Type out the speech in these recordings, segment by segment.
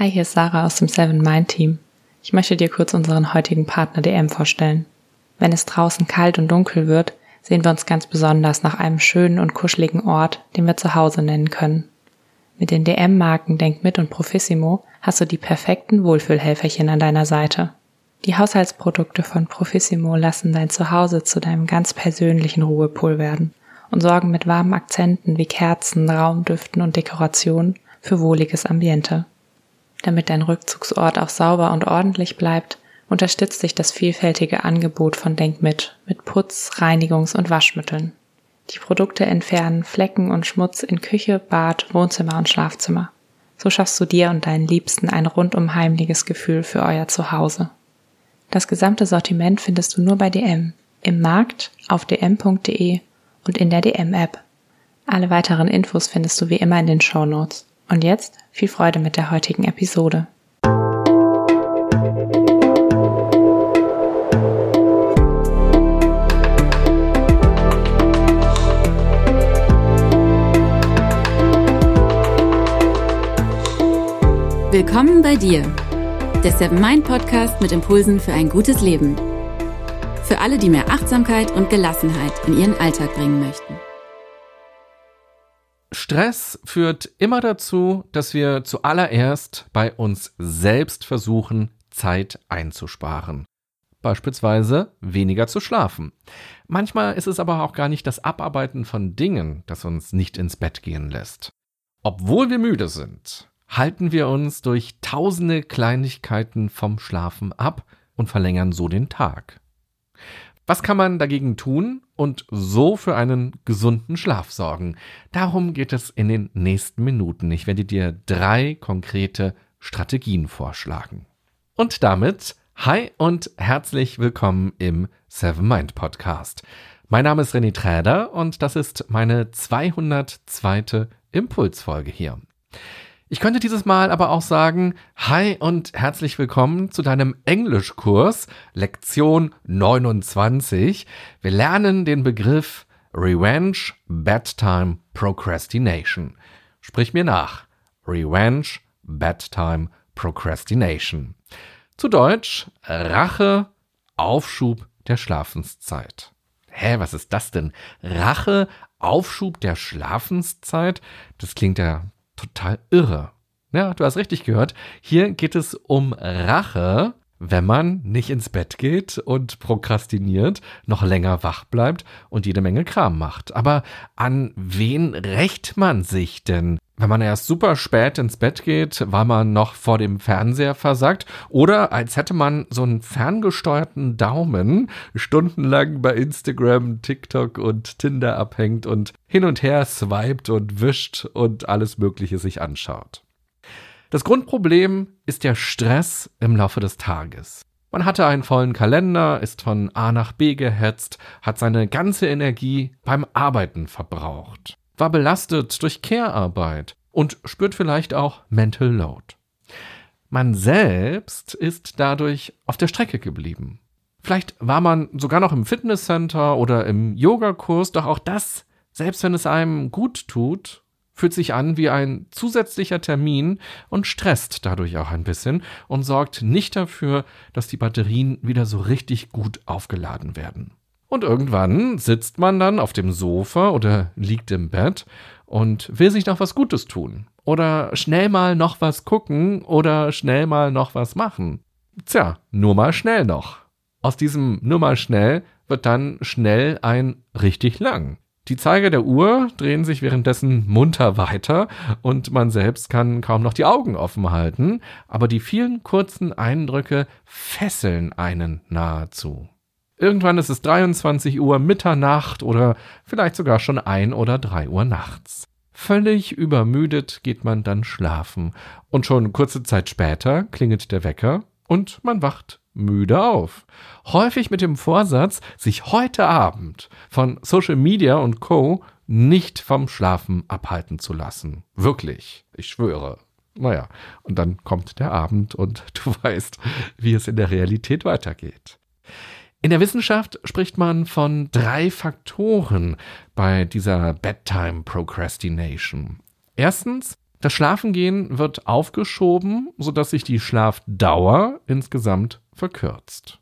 Hi, hier ist Sarah aus dem Seven Mind Team. Ich möchte dir kurz unseren heutigen Partner DM vorstellen. Wenn es draußen kalt und dunkel wird, sehen wir uns ganz besonders nach einem schönen und kuscheligen Ort, den wir zu Hause nennen können. Mit den DM-Marken Denk mit und Profissimo hast du die perfekten Wohlfühlhelferchen an deiner Seite. Die Haushaltsprodukte von Profissimo lassen dein Zuhause zu deinem ganz persönlichen Ruhepool werden und sorgen mit warmen Akzenten wie Kerzen, Raumdüften und Dekorationen für wohliges Ambiente. Damit dein Rückzugsort auch sauber und ordentlich bleibt, unterstützt sich das vielfältige Angebot von Denk mit mit Putz-, Reinigungs- und Waschmitteln. Die Produkte entfernen Flecken und Schmutz in Küche, Bad, Wohnzimmer und Schlafzimmer. So schaffst du dir und deinen Liebsten ein rundum heimliches Gefühl für euer Zuhause. Das gesamte Sortiment findest du nur bei DM, im Markt, auf dm.de und in der DM-App. Alle weiteren Infos findest du wie immer in den Show Notes. Und jetzt viel Freude mit der heutigen Episode. Willkommen bei dir der Seven Mind Podcast mit Impulsen für ein gutes Leben. Für alle, die mehr Achtsamkeit und Gelassenheit in ihren Alltag bringen möchten. Stress führt immer dazu, dass wir zuallererst bei uns selbst versuchen, Zeit einzusparen. Beispielsweise weniger zu schlafen. Manchmal ist es aber auch gar nicht das Abarbeiten von Dingen, das uns nicht ins Bett gehen lässt. Obwohl wir müde sind, halten wir uns durch tausende Kleinigkeiten vom Schlafen ab und verlängern so den Tag. Was kann man dagegen tun und so für einen gesunden Schlaf sorgen? Darum geht es in den nächsten Minuten. Ich werde dir drei konkrete Strategien vorschlagen. Und damit hi und herzlich willkommen im Seven Mind Podcast. Mein Name ist René Träder und das ist meine 202. Impulsfolge hier. Ich könnte dieses Mal aber auch sagen, hi und herzlich willkommen zu deinem Englischkurs, Lektion 29. Wir lernen den Begriff Revenge, Bedtime, Procrastination. Sprich mir nach. Revenge, Bedtime, Procrastination. Zu Deutsch Rache, Aufschub der Schlafenszeit. Hä, was ist das denn? Rache, Aufschub der Schlafenszeit? Das klingt ja total irre. Ja, du hast richtig gehört. Hier geht es um Rache, wenn man nicht ins Bett geht und prokrastiniert, noch länger wach bleibt und jede Menge Kram macht. Aber an wen rächt man sich denn? Wenn man erst super spät ins Bett geht, weil man noch vor dem Fernseher versagt, oder als hätte man so einen ferngesteuerten Daumen stundenlang bei Instagram, TikTok und Tinder abhängt und hin und her swiped und wischt und alles Mögliche sich anschaut. Das Grundproblem ist der Stress im Laufe des Tages. Man hatte einen vollen Kalender, ist von A nach B gehetzt, hat seine ganze Energie beim Arbeiten verbraucht war belastet durch Care-Arbeit und spürt vielleicht auch Mental Load. Man selbst ist dadurch auf der Strecke geblieben. Vielleicht war man sogar noch im Fitnesscenter oder im Yogakurs, doch auch das, selbst wenn es einem gut tut, fühlt sich an wie ein zusätzlicher Termin und stresst dadurch auch ein bisschen und sorgt nicht dafür, dass die Batterien wieder so richtig gut aufgeladen werden. Und irgendwann sitzt man dann auf dem Sofa oder liegt im Bett und will sich noch was Gutes tun. Oder schnell mal noch was gucken oder schnell mal noch was machen. Tja, nur mal schnell noch. Aus diesem nur mal schnell wird dann schnell ein richtig lang. Die Zeiger der Uhr drehen sich währenddessen munter weiter und man selbst kann kaum noch die Augen offen halten, aber die vielen kurzen Eindrücke fesseln einen nahezu. Irgendwann ist es 23 Uhr Mitternacht oder vielleicht sogar schon ein oder drei Uhr nachts. Völlig übermüdet geht man dann schlafen und schon kurze Zeit später klingelt der Wecker und man wacht müde auf. Häufig mit dem Vorsatz, sich heute Abend von Social Media und Co. nicht vom Schlafen abhalten zu lassen. Wirklich, ich schwöre. Naja, und dann kommt der Abend und du weißt, wie es in der Realität weitergeht. In der Wissenschaft spricht man von drei Faktoren bei dieser Bedtime Procrastination. Erstens Das Schlafengehen wird aufgeschoben, sodass sich die Schlafdauer insgesamt verkürzt.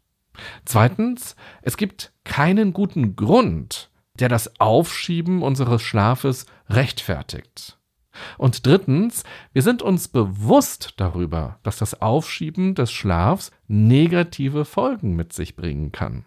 Zweitens, es gibt keinen guten Grund, der das Aufschieben unseres Schlafes rechtfertigt. Und drittens, wir sind uns bewusst darüber, dass das Aufschieben des Schlafs negative Folgen mit sich bringen kann.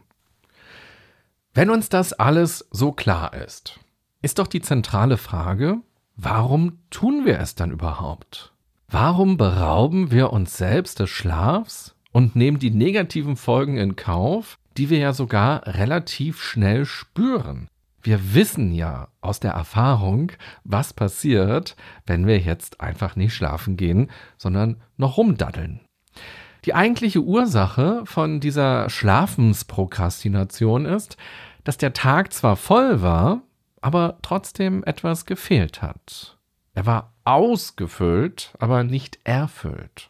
Wenn uns das alles so klar ist, ist doch die zentrale Frage, warum tun wir es dann überhaupt? Warum berauben wir uns selbst des Schlafs und nehmen die negativen Folgen in Kauf, die wir ja sogar relativ schnell spüren? Wir wissen ja aus der Erfahrung, was passiert, wenn wir jetzt einfach nicht schlafen gehen, sondern noch rumdaddeln. Die eigentliche Ursache von dieser Schlafensprokrastination ist, dass der Tag zwar voll war, aber trotzdem etwas gefehlt hat. Er war ausgefüllt, aber nicht erfüllt.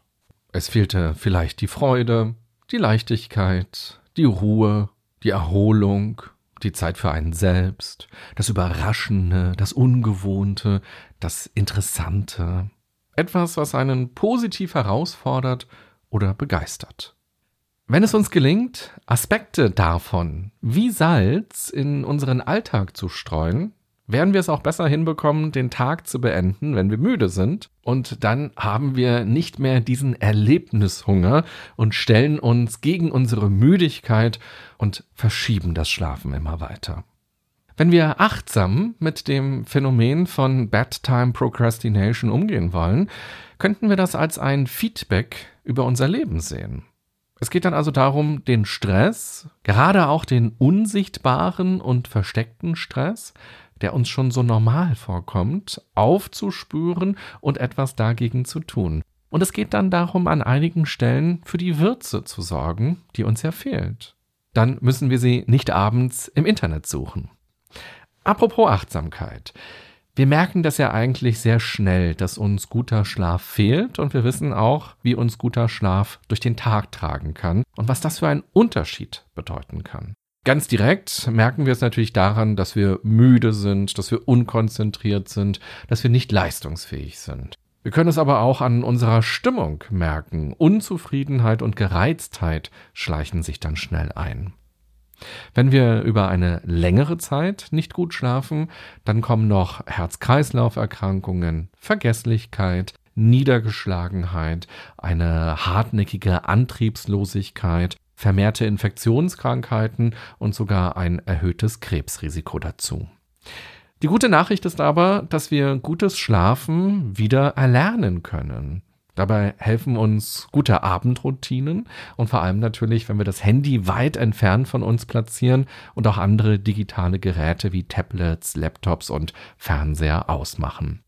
Es fehlte vielleicht die Freude, die Leichtigkeit, die Ruhe, die Erholung, die Zeit für einen selbst, das Überraschende, das Ungewohnte, das Interessante, etwas, was einen positiv herausfordert oder begeistert. Wenn es uns gelingt, Aspekte davon wie Salz in unseren Alltag zu streuen, werden wir es auch besser hinbekommen, den Tag zu beenden, wenn wir müde sind. Und dann haben wir nicht mehr diesen Erlebnishunger und stellen uns gegen unsere Müdigkeit und verschieben das Schlafen immer weiter. Wenn wir achtsam mit dem Phänomen von Bedtime Procrastination umgehen wollen, könnten wir das als ein Feedback über unser Leben sehen. Es geht dann also darum, den Stress, gerade auch den unsichtbaren und versteckten Stress, der uns schon so normal vorkommt, aufzuspüren und etwas dagegen zu tun. Und es geht dann darum, an einigen Stellen für die Würze zu sorgen, die uns ja fehlt. Dann müssen wir sie nicht abends im Internet suchen. Apropos Achtsamkeit. Wir merken das ja eigentlich sehr schnell, dass uns guter Schlaf fehlt und wir wissen auch, wie uns guter Schlaf durch den Tag tragen kann und was das für einen Unterschied bedeuten kann. Ganz direkt merken wir es natürlich daran, dass wir müde sind, dass wir unkonzentriert sind, dass wir nicht leistungsfähig sind. Wir können es aber auch an unserer Stimmung merken. Unzufriedenheit und Gereiztheit schleichen sich dann schnell ein. Wenn wir über eine längere Zeit nicht gut schlafen, dann kommen noch Herz-Kreislauf-Erkrankungen, Vergesslichkeit, Niedergeschlagenheit, eine hartnäckige Antriebslosigkeit vermehrte Infektionskrankheiten und sogar ein erhöhtes Krebsrisiko dazu. Die gute Nachricht ist aber, dass wir gutes Schlafen wieder erlernen können. Dabei helfen uns gute Abendroutinen und vor allem natürlich, wenn wir das Handy weit entfernt von uns platzieren und auch andere digitale Geräte wie Tablets, Laptops und Fernseher ausmachen.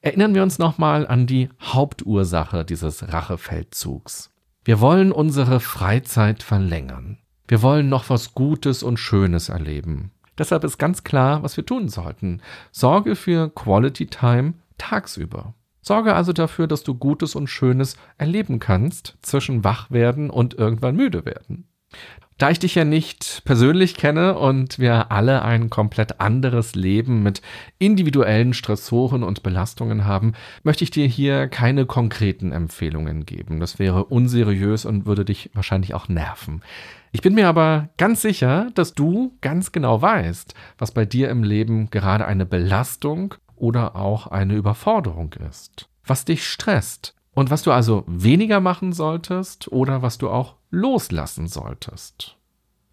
Erinnern wir uns nochmal an die Hauptursache dieses Rachefeldzugs. Wir wollen unsere Freizeit verlängern. Wir wollen noch was Gutes und Schönes erleben. Deshalb ist ganz klar, was wir tun sollten. Sorge für Quality Time tagsüber. Sorge also dafür, dass du Gutes und Schönes erleben kannst zwischen Wachwerden und irgendwann müde werden. Da ich dich ja nicht persönlich kenne und wir alle ein komplett anderes Leben mit individuellen Stressoren und Belastungen haben, möchte ich dir hier keine konkreten Empfehlungen geben. Das wäre unseriös und würde dich wahrscheinlich auch nerven. Ich bin mir aber ganz sicher, dass du ganz genau weißt, was bei dir im Leben gerade eine Belastung oder auch eine Überforderung ist. Was dich stresst, und was du also weniger machen solltest oder was du auch loslassen solltest.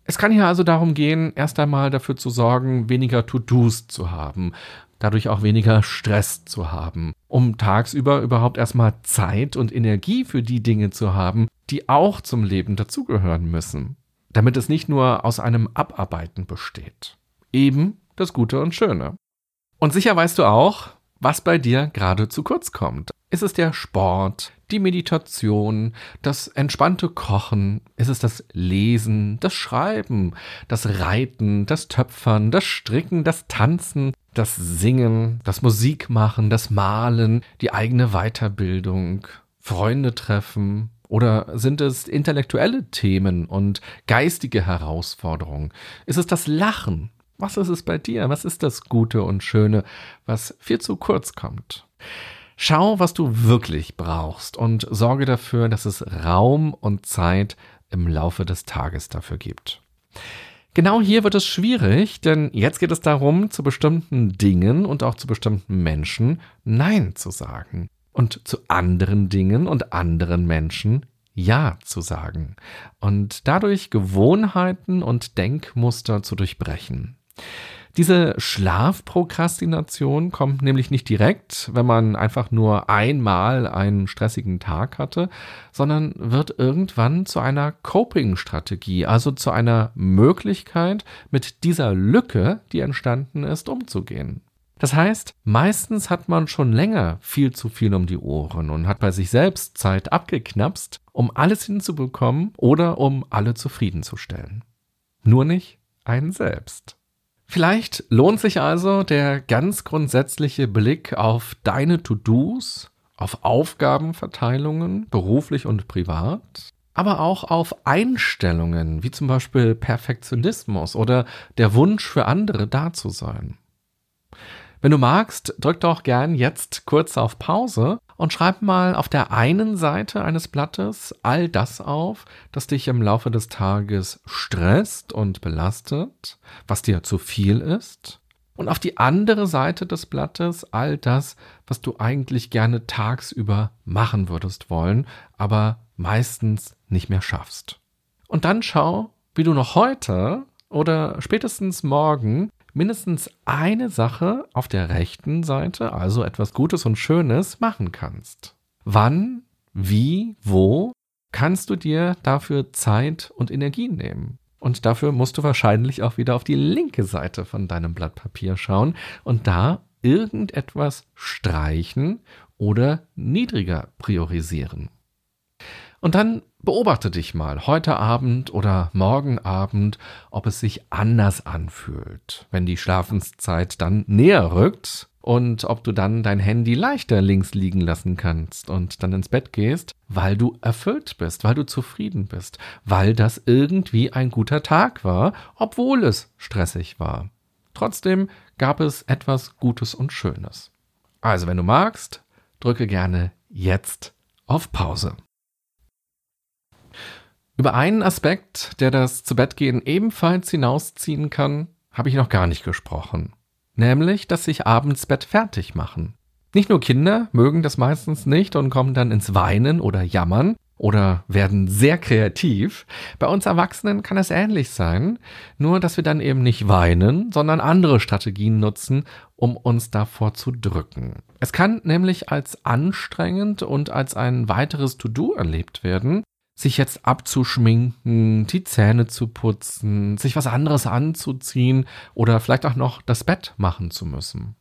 Es kann hier also darum gehen, erst einmal dafür zu sorgen, weniger To-Dos zu haben, dadurch auch weniger Stress zu haben, um tagsüber überhaupt erstmal Zeit und Energie für die Dinge zu haben, die auch zum Leben dazugehören müssen, damit es nicht nur aus einem Abarbeiten besteht. Eben das Gute und Schöne. Und sicher weißt du auch, was bei dir gerade zu kurz kommt. Ist es der Sport, die Meditation, das entspannte Kochen? Ist es das Lesen, das Schreiben, das Reiten, das Töpfern, das Stricken, das Tanzen, das Singen, das Musikmachen, das Malen, die eigene Weiterbildung, Freunde treffen? Oder sind es intellektuelle Themen und geistige Herausforderungen? Ist es das Lachen? Was ist es bei dir? Was ist das Gute und Schöne, was viel zu kurz kommt? Schau, was du wirklich brauchst und sorge dafür, dass es Raum und Zeit im Laufe des Tages dafür gibt. Genau hier wird es schwierig, denn jetzt geht es darum, zu bestimmten Dingen und auch zu bestimmten Menschen Nein zu sagen und zu anderen Dingen und anderen Menschen Ja zu sagen und dadurch Gewohnheiten und Denkmuster zu durchbrechen. Diese Schlafprokrastination kommt nämlich nicht direkt, wenn man einfach nur einmal einen stressigen Tag hatte, sondern wird irgendwann zu einer Coping-Strategie, also zu einer Möglichkeit, mit dieser Lücke, die entstanden ist, umzugehen. Das heißt, meistens hat man schon länger viel zu viel um die Ohren und hat bei sich selbst Zeit abgeknapst, um alles hinzubekommen oder um alle zufriedenzustellen. Nur nicht einen selbst. Vielleicht lohnt sich also der ganz grundsätzliche Blick auf deine To-Dos, auf Aufgabenverteilungen, beruflich und privat, aber auch auf Einstellungen, wie zum Beispiel Perfektionismus oder der Wunsch für andere da zu sein. Wenn du magst, drück doch gern jetzt kurz auf Pause und schreib mal auf der einen Seite eines Blattes all das auf, das dich im Laufe des Tages stresst und belastet, was dir zu viel ist. Und auf die andere Seite des Blattes all das, was du eigentlich gerne tagsüber machen würdest wollen, aber meistens nicht mehr schaffst. Und dann schau, wie du noch heute oder spätestens morgen mindestens eine Sache auf der rechten Seite, also etwas Gutes und Schönes, machen kannst. Wann, wie, wo kannst du dir dafür Zeit und Energie nehmen? Und dafür musst du wahrscheinlich auch wieder auf die linke Seite von deinem Blatt Papier schauen und da irgendetwas streichen oder niedriger priorisieren. Und dann beobachte dich mal heute Abend oder morgen Abend, ob es sich anders anfühlt, wenn die Schlafenszeit dann näher rückt und ob du dann dein Handy leichter links liegen lassen kannst und dann ins Bett gehst, weil du erfüllt bist, weil du zufrieden bist, weil das irgendwie ein guter Tag war, obwohl es stressig war. Trotzdem gab es etwas Gutes und Schönes. Also wenn du magst, drücke gerne jetzt auf Pause. Über einen Aspekt, der das Zubettgehen ebenfalls hinausziehen kann, habe ich noch gar nicht gesprochen. Nämlich, dass sich abends Bett fertig machen. Nicht nur Kinder mögen das meistens nicht und kommen dann ins Weinen oder Jammern oder werden sehr kreativ. Bei uns Erwachsenen kann es ähnlich sein, nur dass wir dann eben nicht weinen, sondern andere Strategien nutzen, um uns davor zu drücken. Es kann nämlich als anstrengend und als ein weiteres To-Do erlebt werden, sich jetzt abzuschminken, die Zähne zu putzen, sich was anderes anzuziehen oder vielleicht auch noch das Bett machen zu müssen.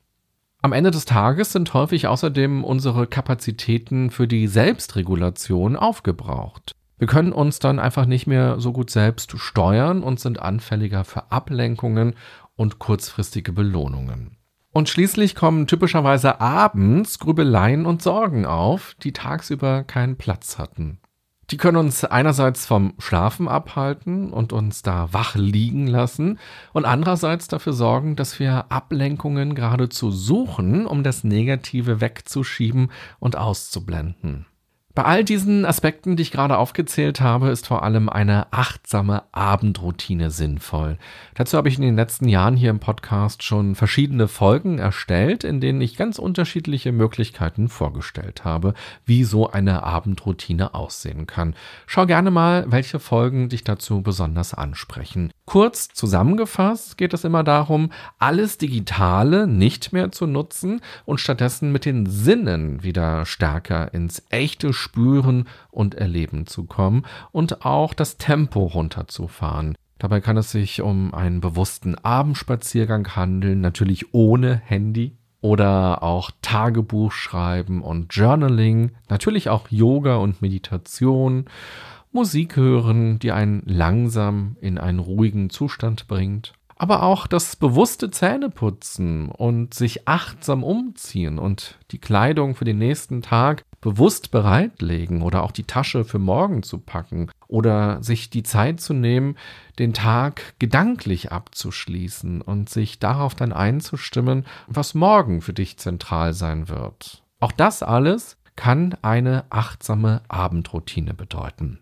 Am Ende des Tages sind häufig außerdem unsere Kapazitäten für die Selbstregulation aufgebraucht. Wir können uns dann einfach nicht mehr so gut selbst steuern und sind anfälliger für Ablenkungen und kurzfristige Belohnungen. Und schließlich kommen typischerweise abends Grübeleien und Sorgen auf, die tagsüber keinen Platz hatten. Die können uns einerseits vom Schlafen abhalten und uns da wach liegen lassen und andererseits dafür sorgen, dass wir Ablenkungen geradezu suchen, um das Negative wegzuschieben und auszublenden. Bei all diesen Aspekten, die ich gerade aufgezählt habe, ist vor allem eine achtsame Abendroutine sinnvoll. Dazu habe ich in den letzten Jahren hier im Podcast schon verschiedene Folgen erstellt, in denen ich ganz unterschiedliche Möglichkeiten vorgestellt habe, wie so eine Abendroutine aussehen kann. Schau gerne mal, welche Folgen dich dazu besonders ansprechen. Kurz zusammengefasst geht es immer darum, alles Digitale nicht mehr zu nutzen und stattdessen mit den Sinnen wieder stärker ins echte Spüren und Erleben zu kommen und auch das Tempo runterzufahren. Dabei kann es sich um einen bewussten Abendspaziergang handeln, natürlich ohne Handy oder auch Tagebuch schreiben und Journaling, natürlich auch Yoga und Meditation, Musik hören, die einen langsam in einen ruhigen Zustand bringt aber auch das bewusste Zähneputzen und sich achtsam umziehen und die Kleidung für den nächsten Tag bewusst bereitlegen oder auch die Tasche für morgen zu packen oder sich die Zeit zu nehmen, den Tag gedanklich abzuschließen und sich darauf dann einzustimmen, was morgen für dich zentral sein wird. Auch das alles kann eine achtsame Abendroutine bedeuten.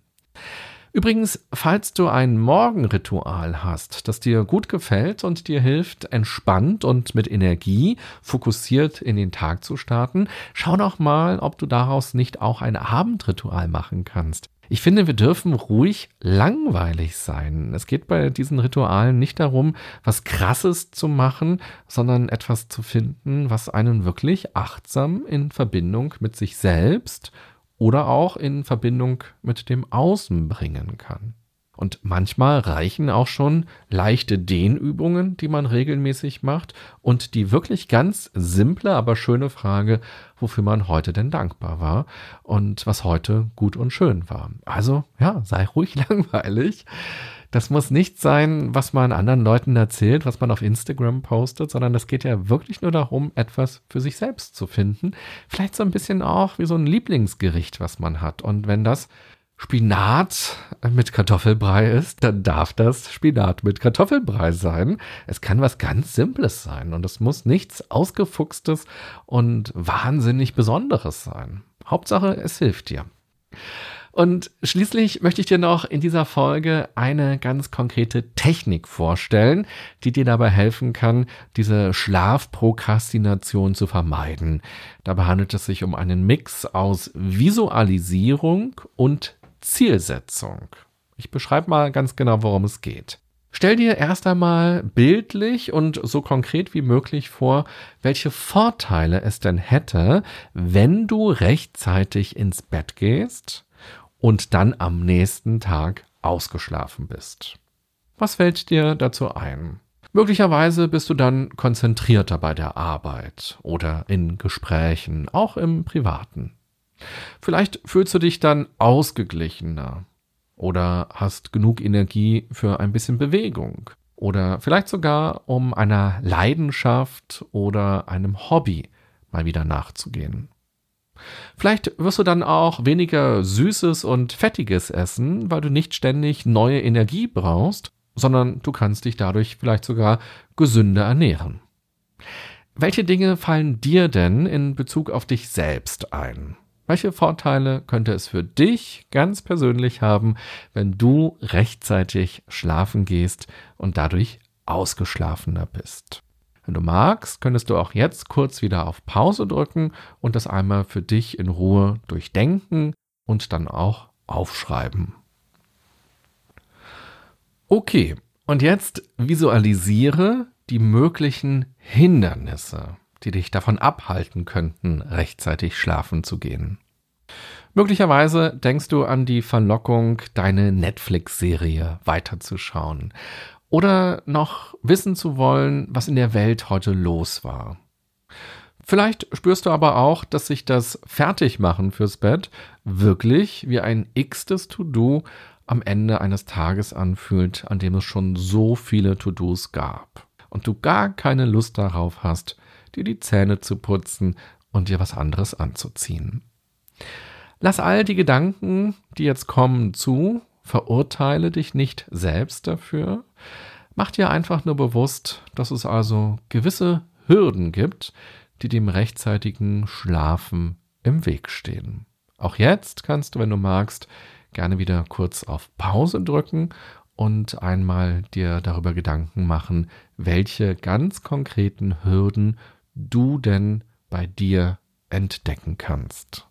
Übrigens, falls du ein Morgenritual hast, das dir gut gefällt und dir hilft, entspannt und mit Energie fokussiert in den Tag zu starten, schau doch mal, ob du daraus nicht auch ein Abendritual machen kannst. Ich finde, wir dürfen ruhig langweilig sein. Es geht bei diesen Ritualen nicht darum, was Krasses zu machen, sondern etwas zu finden, was einen wirklich achtsam in Verbindung mit sich selbst oder auch in Verbindung mit dem Außen bringen kann. Und manchmal reichen auch schon leichte Dehnübungen, die man regelmäßig macht und die wirklich ganz simple, aber schöne Frage, wofür man heute denn dankbar war und was heute gut und schön war. Also ja, sei ruhig langweilig. Das muss nicht sein, was man anderen Leuten erzählt, was man auf Instagram postet, sondern es geht ja wirklich nur darum, etwas für sich selbst zu finden. Vielleicht so ein bisschen auch wie so ein Lieblingsgericht, was man hat. Und wenn das Spinat mit Kartoffelbrei ist, dann darf das Spinat mit Kartoffelbrei sein. Es kann was ganz Simples sein und es muss nichts Ausgefuchstes und wahnsinnig Besonderes sein. Hauptsache, es hilft dir. Und schließlich möchte ich dir noch in dieser Folge eine ganz konkrete Technik vorstellen, die dir dabei helfen kann, diese Schlafprokrastination zu vermeiden. Dabei handelt es sich um einen Mix aus Visualisierung und Zielsetzung. Ich beschreibe mal ganz genau, worum es geht. Stell dir erst einmal bildlich und so konkret wie möglich vor, welche Vorteile es denn hätte, wenn du rechtzeitig ins Bett gehst und dann am nächsten Tag ausgeschlafen bist. Was fällt dir dazu ein? Möglicherweise bist du dann konzentrierter bei der Arbeit oder in Gesprächen, auch im Privaten. Vielleicht fühlst du dich dann ausgeglichener oder hast genug Energie für ein bisschen Bewegung oder vielleicht sogar um einer Leidenschaft oder einem Hobby mal wieder nachzugehen. Vielleicht wirst du dann auch weniger Süßes und Fettiges essen, weil du nicht ständig neue Energie brauchst, sondern du kannst dich dadurch vielleicht sogar gesünder ernähren. Welche Dinge fallen dir denn in Bezug auf dich selbst ein? Welche Vorteile könnte es für dich ganz persönlich haben, wenn du rechtzeitig schlafen gehst und dadurch ausgeschlafener bist? Wenn du magst, könntest du auch jetzt kurz wieder auf Pause drücken und das einmal für dich in Ruhe durchdenken und dann auch aufschreiben. Okay, und jetzt visualisiere die möglichen Hindernisse, die dich davon abhalten könnten, rechtzeitig schlafen zu gehen. Möglicherweise denkst du an die Verlockung, deine Netflix-Serie weiterzuschauen oder noch wissen zu wollen, was in der Welt heute los war. Vielleicht spürst du aber auch, dass sich das Fertigmachen fürs Bett wirklich wie ein x-tes To-Do am Ende eines Tages anfühlt, an dem es schon so viele To-Dos gab. Und du gar keine Lust darauf hast, dir die Zähne zu putzen und dir was anderes anzuziehen. Lass all die Gedanken, die jetzt kommen, zu verurteile dich nicht selbst dafür. Mach dir einfach nur bewusst, dass es also gewisse Hürden gibt, die dem rechtzeitigen Schlafen im Weg stehen. Auch jetzt kannst du, wenn du magst, gerne wieder kurz auf Pause drücken und einmal dir darüber Gedanken machen, welche ganz konkreten Hürden du denn bei dir entdecken kannst.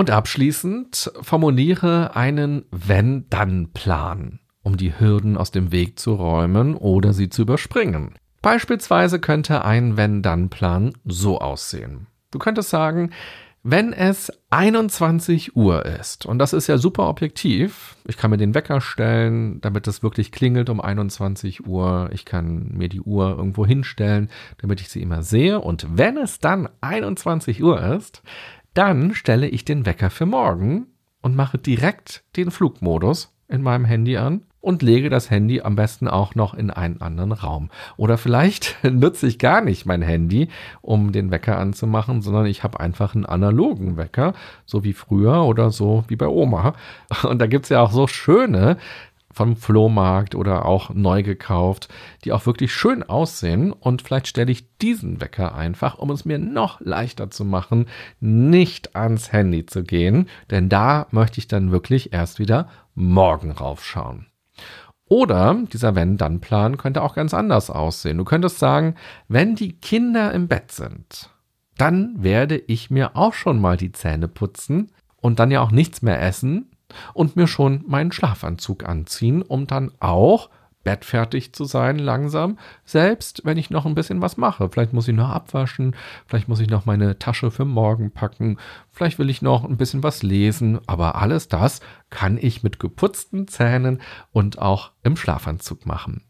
Und abschließend formuliere einen Wenn-Dann-Plan, um die Hürden aus dem Weg zu räumen oder sie zu überspringen. Beispielsweise könnte ein Wenn-Dann-Plan so aussehen. Du könntest sagen, wenn es 21 Uhr ist, und das ist ja super objektiv, ich kann mir den Wecker stellen, damit es wirklich klingelt um 21 Uhr, ich kann mir die Uhr irgendwo hinstellen, damit ich sie immer sehe, und wenn es dann 21 Uhr ist, dann stelle ich den Wecker für morgen und mache direkt den Flugmodus in meinem Handy an und lege das Handy am besten auch noch in einen anderen Raum. Oder vielleicht nutze ich gar nicht mein Handy, um den Wecker anzumachen, sondern ich habe einfach einen analogen Wecker, so wie früher oder so wie bei Oma. Und da gibt es ja auch so schöne vom Flohmarkt oder auch neu gekauft, die auch wirklich schön aussehen. Und vielleicht stelle ich diesen Wecker einfach, um es mir noch leichter zu machen, nicht ans Handy zu gehen. Denn da möchte ich dann wirklich erst wieder morgen raufschauen. Oder dieser Wenn-Dann-Plan könnte auch ganz anders aussehen. Du könntest sagen, wenn die Kinder im Bett sind, dann werde ich mir auch schon mal die Zähne putzen und dann ja auch nichts mehr essen und mir schon meinen Schlafanzug anziehen, um dann auch bettfertig zu sein langsam, selbst wenn ich noch ein bisschen was mache. Vielleicht muss ich noch abwaschen, vielleicht muss ich noch meine Tasche für morgen packen, vielleicht will ich noch ein bisschen was lesen, aber alles das kann ich mit geputzten Zähnen und auch im Schlafanzug machen.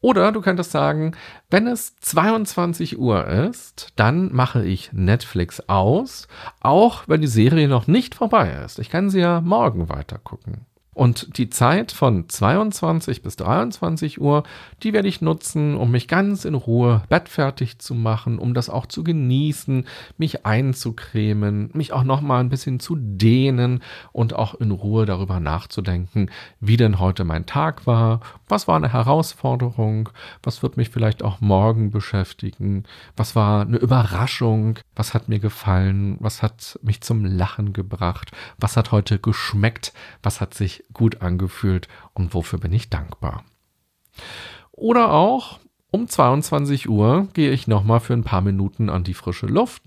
Oder du könntest sagen, wenn es 22 Uhr ist, dann mache ich Netflix aus, auch wenn die Serie noch nicht vorbei ist. Ich kann sie ja morgen weiter gucken. Und die Zeit von 22 bis 23 Uhr, die werde ich nutzen, um mich ganz in Ruhe bettfertig zu machen, um das auch zu genießen, mich einzucremen, mich auch noch mal ein bisschen zu dehnen und auch in Ruhe darüber nachzudenken, wie denn heute mein Tag war, was war eine Herausforderung, was wird mich vielleicht auch morgen beschäftigen, was war eine Überraschung, was hat mir gefallen, was hat mich zum Lachen gebracht, was hat heute geschmeckt, was hat sich gut angefühlt und wofür bin ich dankbar. Oder auch um 22 Uhr gehe ich nochmal für ein paar Minuten an die frische Luft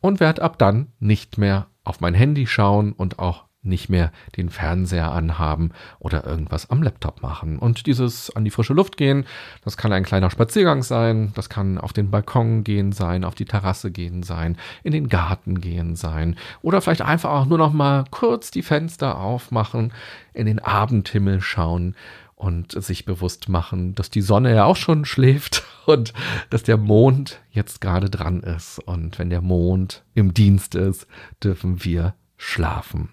und werde ab dann nicht mehr auf mein Handy schauen und auch nicht mehr den Fernseher anhaben oder irgendwas am Laptop machen. Und dieses an die frische Luft gehen, das kann ein kleiner Spaziergang sein, das kann auf den Balkon gehen sein, auf die Terrasse gehen sein, in den Garten gehen sein oder vielleicht einfach auch nur noch mal kurz die Fenster aufmachen, in den Abendhimmel schauen und sich bewusst machen, dass die Sonne ja auch schon schläft und dass der Mond jetzt gerade dran ist. Und wenn der Mond im Dienst ist, dürfen wir schlafen.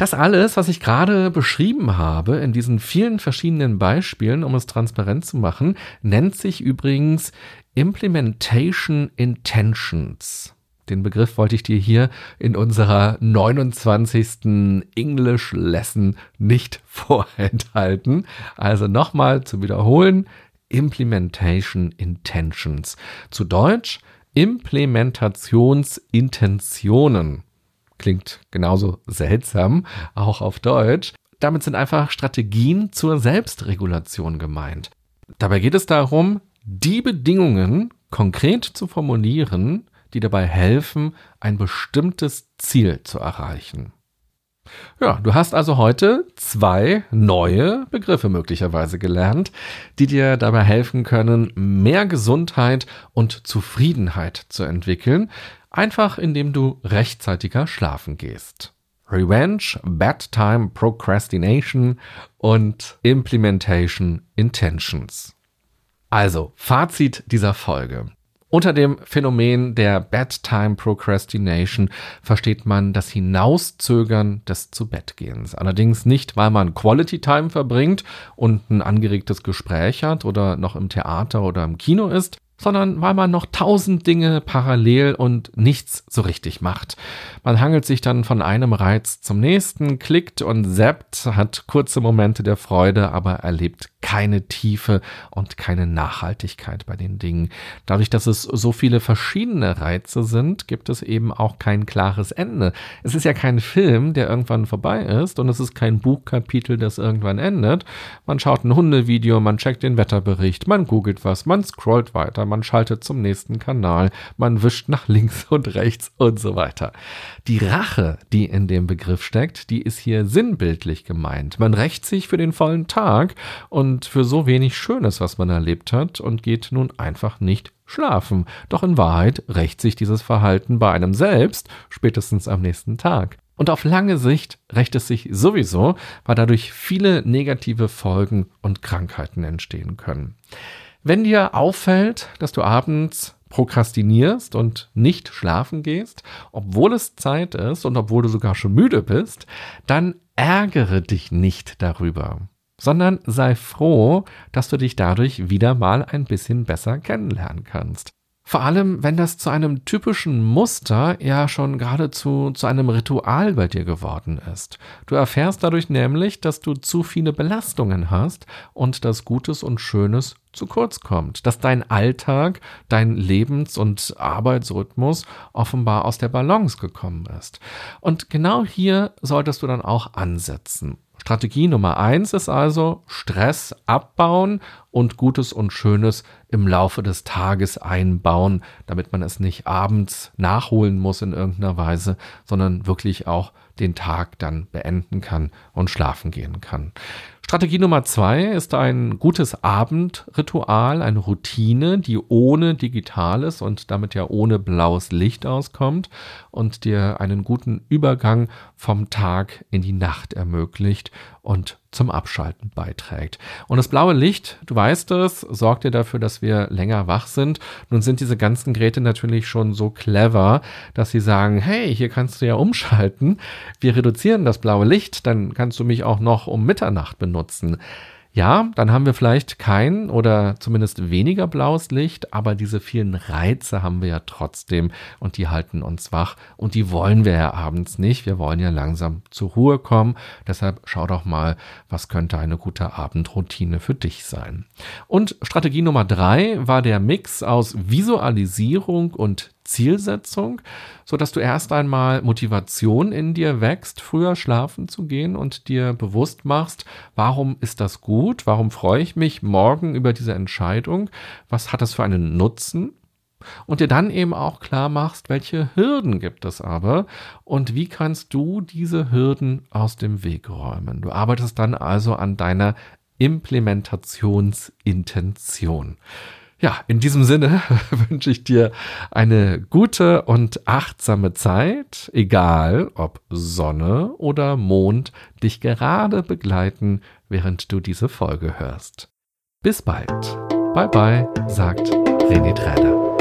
Das alles, was ich gerade beschrieben habe, in diesen vielen verschiedenen Beispielen, um es transparent zu machen, nennt sich übrigens Implementation Intentions. Den Begriff wollte ich dir hier in unserer 29. English Lesson nicht vorenthalten. Also nochmal zu wiederholen. Implementation Intentions. Zu Deutsch Implementationsintentionen klingt genauso seltsam, auch auf Deutsch. Damit sind einfach Strategien zur Selbstregulation gemeint. Dabei geht es darum, die Bedingungen konkret zu formulieren, die dabei helfen, ein bestimmtes Ziel zu erreichen. Ja, du hast also heute zwei neue Begriffe möglicherweise gelernt, die dir dabei helfen können, mehr Gesundheit und Zufriedenheit zu entwickeln, Einfach indem du rechtzeitiger schlafen gehst. Revenge, Bedtime Procrastination und Implementation Intentions. Also, Fazit dieser Folge. Unter dem Phänomen der Bedtime Procrastination versteht man das Hinauszögern des Zubettgehens. Allerdings nicht, weil man Quality Time verbringt und ein angeregtes Gespräch hat oder noch im Theater oder im Kino ist, sondern weil man noch tausend Dinge parallel und nichts so richtig macht. Man hangelt sich dann von einem Reiz zum nächsten, klickt und zappt, hat kurze Momente der Freude, aber erlebt keine Tiefe und keine Nachhaltigkeit bei den Dingen. Dadurch, dass es so viele verschiedene Reize sind, gibt es eben auch kein klares Ende. Es ist ja kein Film, der irgendwann vorbei ist und es ist kein Buchkapitel, das irgendwann endet. Man schaut ein Hundevideo, man checkt den Wetterbericht, man googelt was, man scrollt weiter, man schaltet zum nächsten Kanal, man wischt nach links und rechts und so weiter. Die Rache, die in dem Begriff steckt, die ist hier sinnbildlich gemeint. Man rächt sich für den vollen Tag und für so wenig Schönes, was man erlebt hat, und geht nun einfach nicht schlafen. Doch in Wahrheit rächt sich dieses Verhalten bei einem selbst spätestens am nächsten Tag. Und auf lange Sicht rächt es sich sowieso, weil dadurch viele negative Folgen und Krankheiten entstehen können. Wenn dir auffällt, dass du abends prokrastinierst und nicht schlafen gehst, obwohl es Zeit ist und obwohl du sogar schon müde bist, dann ärgere dich nicht darüber, sondern sei froh, dass du dich dadurch wieder mal ein bisschen besser kennenlernen kannst. Vor allem, wenn das zu einem typischen Muster ja schon geradezu zu einem Ritual bei dir geworden ist. Du erfährst dadurch nämlich, dass du zu viele Belastungen hast und dass Gutes und Schönes zu kurz kommt, dass dein Alltag, dein Lebens- und Arbeitsrhythmus offenbar aus der Balance gekommen ist. Und genau hier solltest du dann auch ansetzen. Strategie Nummer eins ist also Stress abbauen und Gutes und Schönes im Laufe des Tages einbauen, damit man es nicht abends nachholen muss in irgendeiner Weise, sondern wirklich auch den Tag dann beenden kann und schlafen gehen kann. Strategie Nummer zwei ist ein gutes Abendritual, eine Routine, die ohne Digitales und damit ja ohne blaues Licht auskommt und dir einen guten Übergang vom Tag in die Nacht ermöglicht und zum Abschalten beiträgt. Und das blaue Licht, du weißt es, sorgt dir dafür, dass wir länger wach sind. Nun sind diese ganzen Geräte natürlich schon so clever, dass sie sagen, hey, hier kannst du ja umschalten. Wir reduzieren das blaue Licht, dann kannst du mich auch noch um Mitternacht benutzen. Ja, dann haben wir vielleicht kein oder zumindest weniger blaues Licht, aber diese vielen Reize haben wir ja trotzdem und die halten uns wach und die wollen wir ja abends nicht. Wir wollen ja langsam zur Ruhe kommen. Deshalb schau doch mal, was könnte eine gute Abendroutine für dich sein. Und Strategie Nummer drei war der Mix aus Visualisierung und Zielsetzung, so dass du erst einmal Motivation in dir wächst, früher schlafen zu gehen und dir bewusst machst, warum ist das gut? Warum freue ich mich morgen über diese Entscheidung? Was hat das für einen Nutzen? Und dir dann eben auch klar machst, welche Hürden gibt es aber und wie kannst du diese Hürden aus dem Weg räumen. Du arbeitest dann also an deiner Implementationsintention. Ja, in diesem Sinne wünsche ich dir eine gute und achtsame Zeit, egal ob Sonne oder Mond dich gerade begleiten, während du diese Folge hörst. Bis bald. Bye bye, sagt René Träder.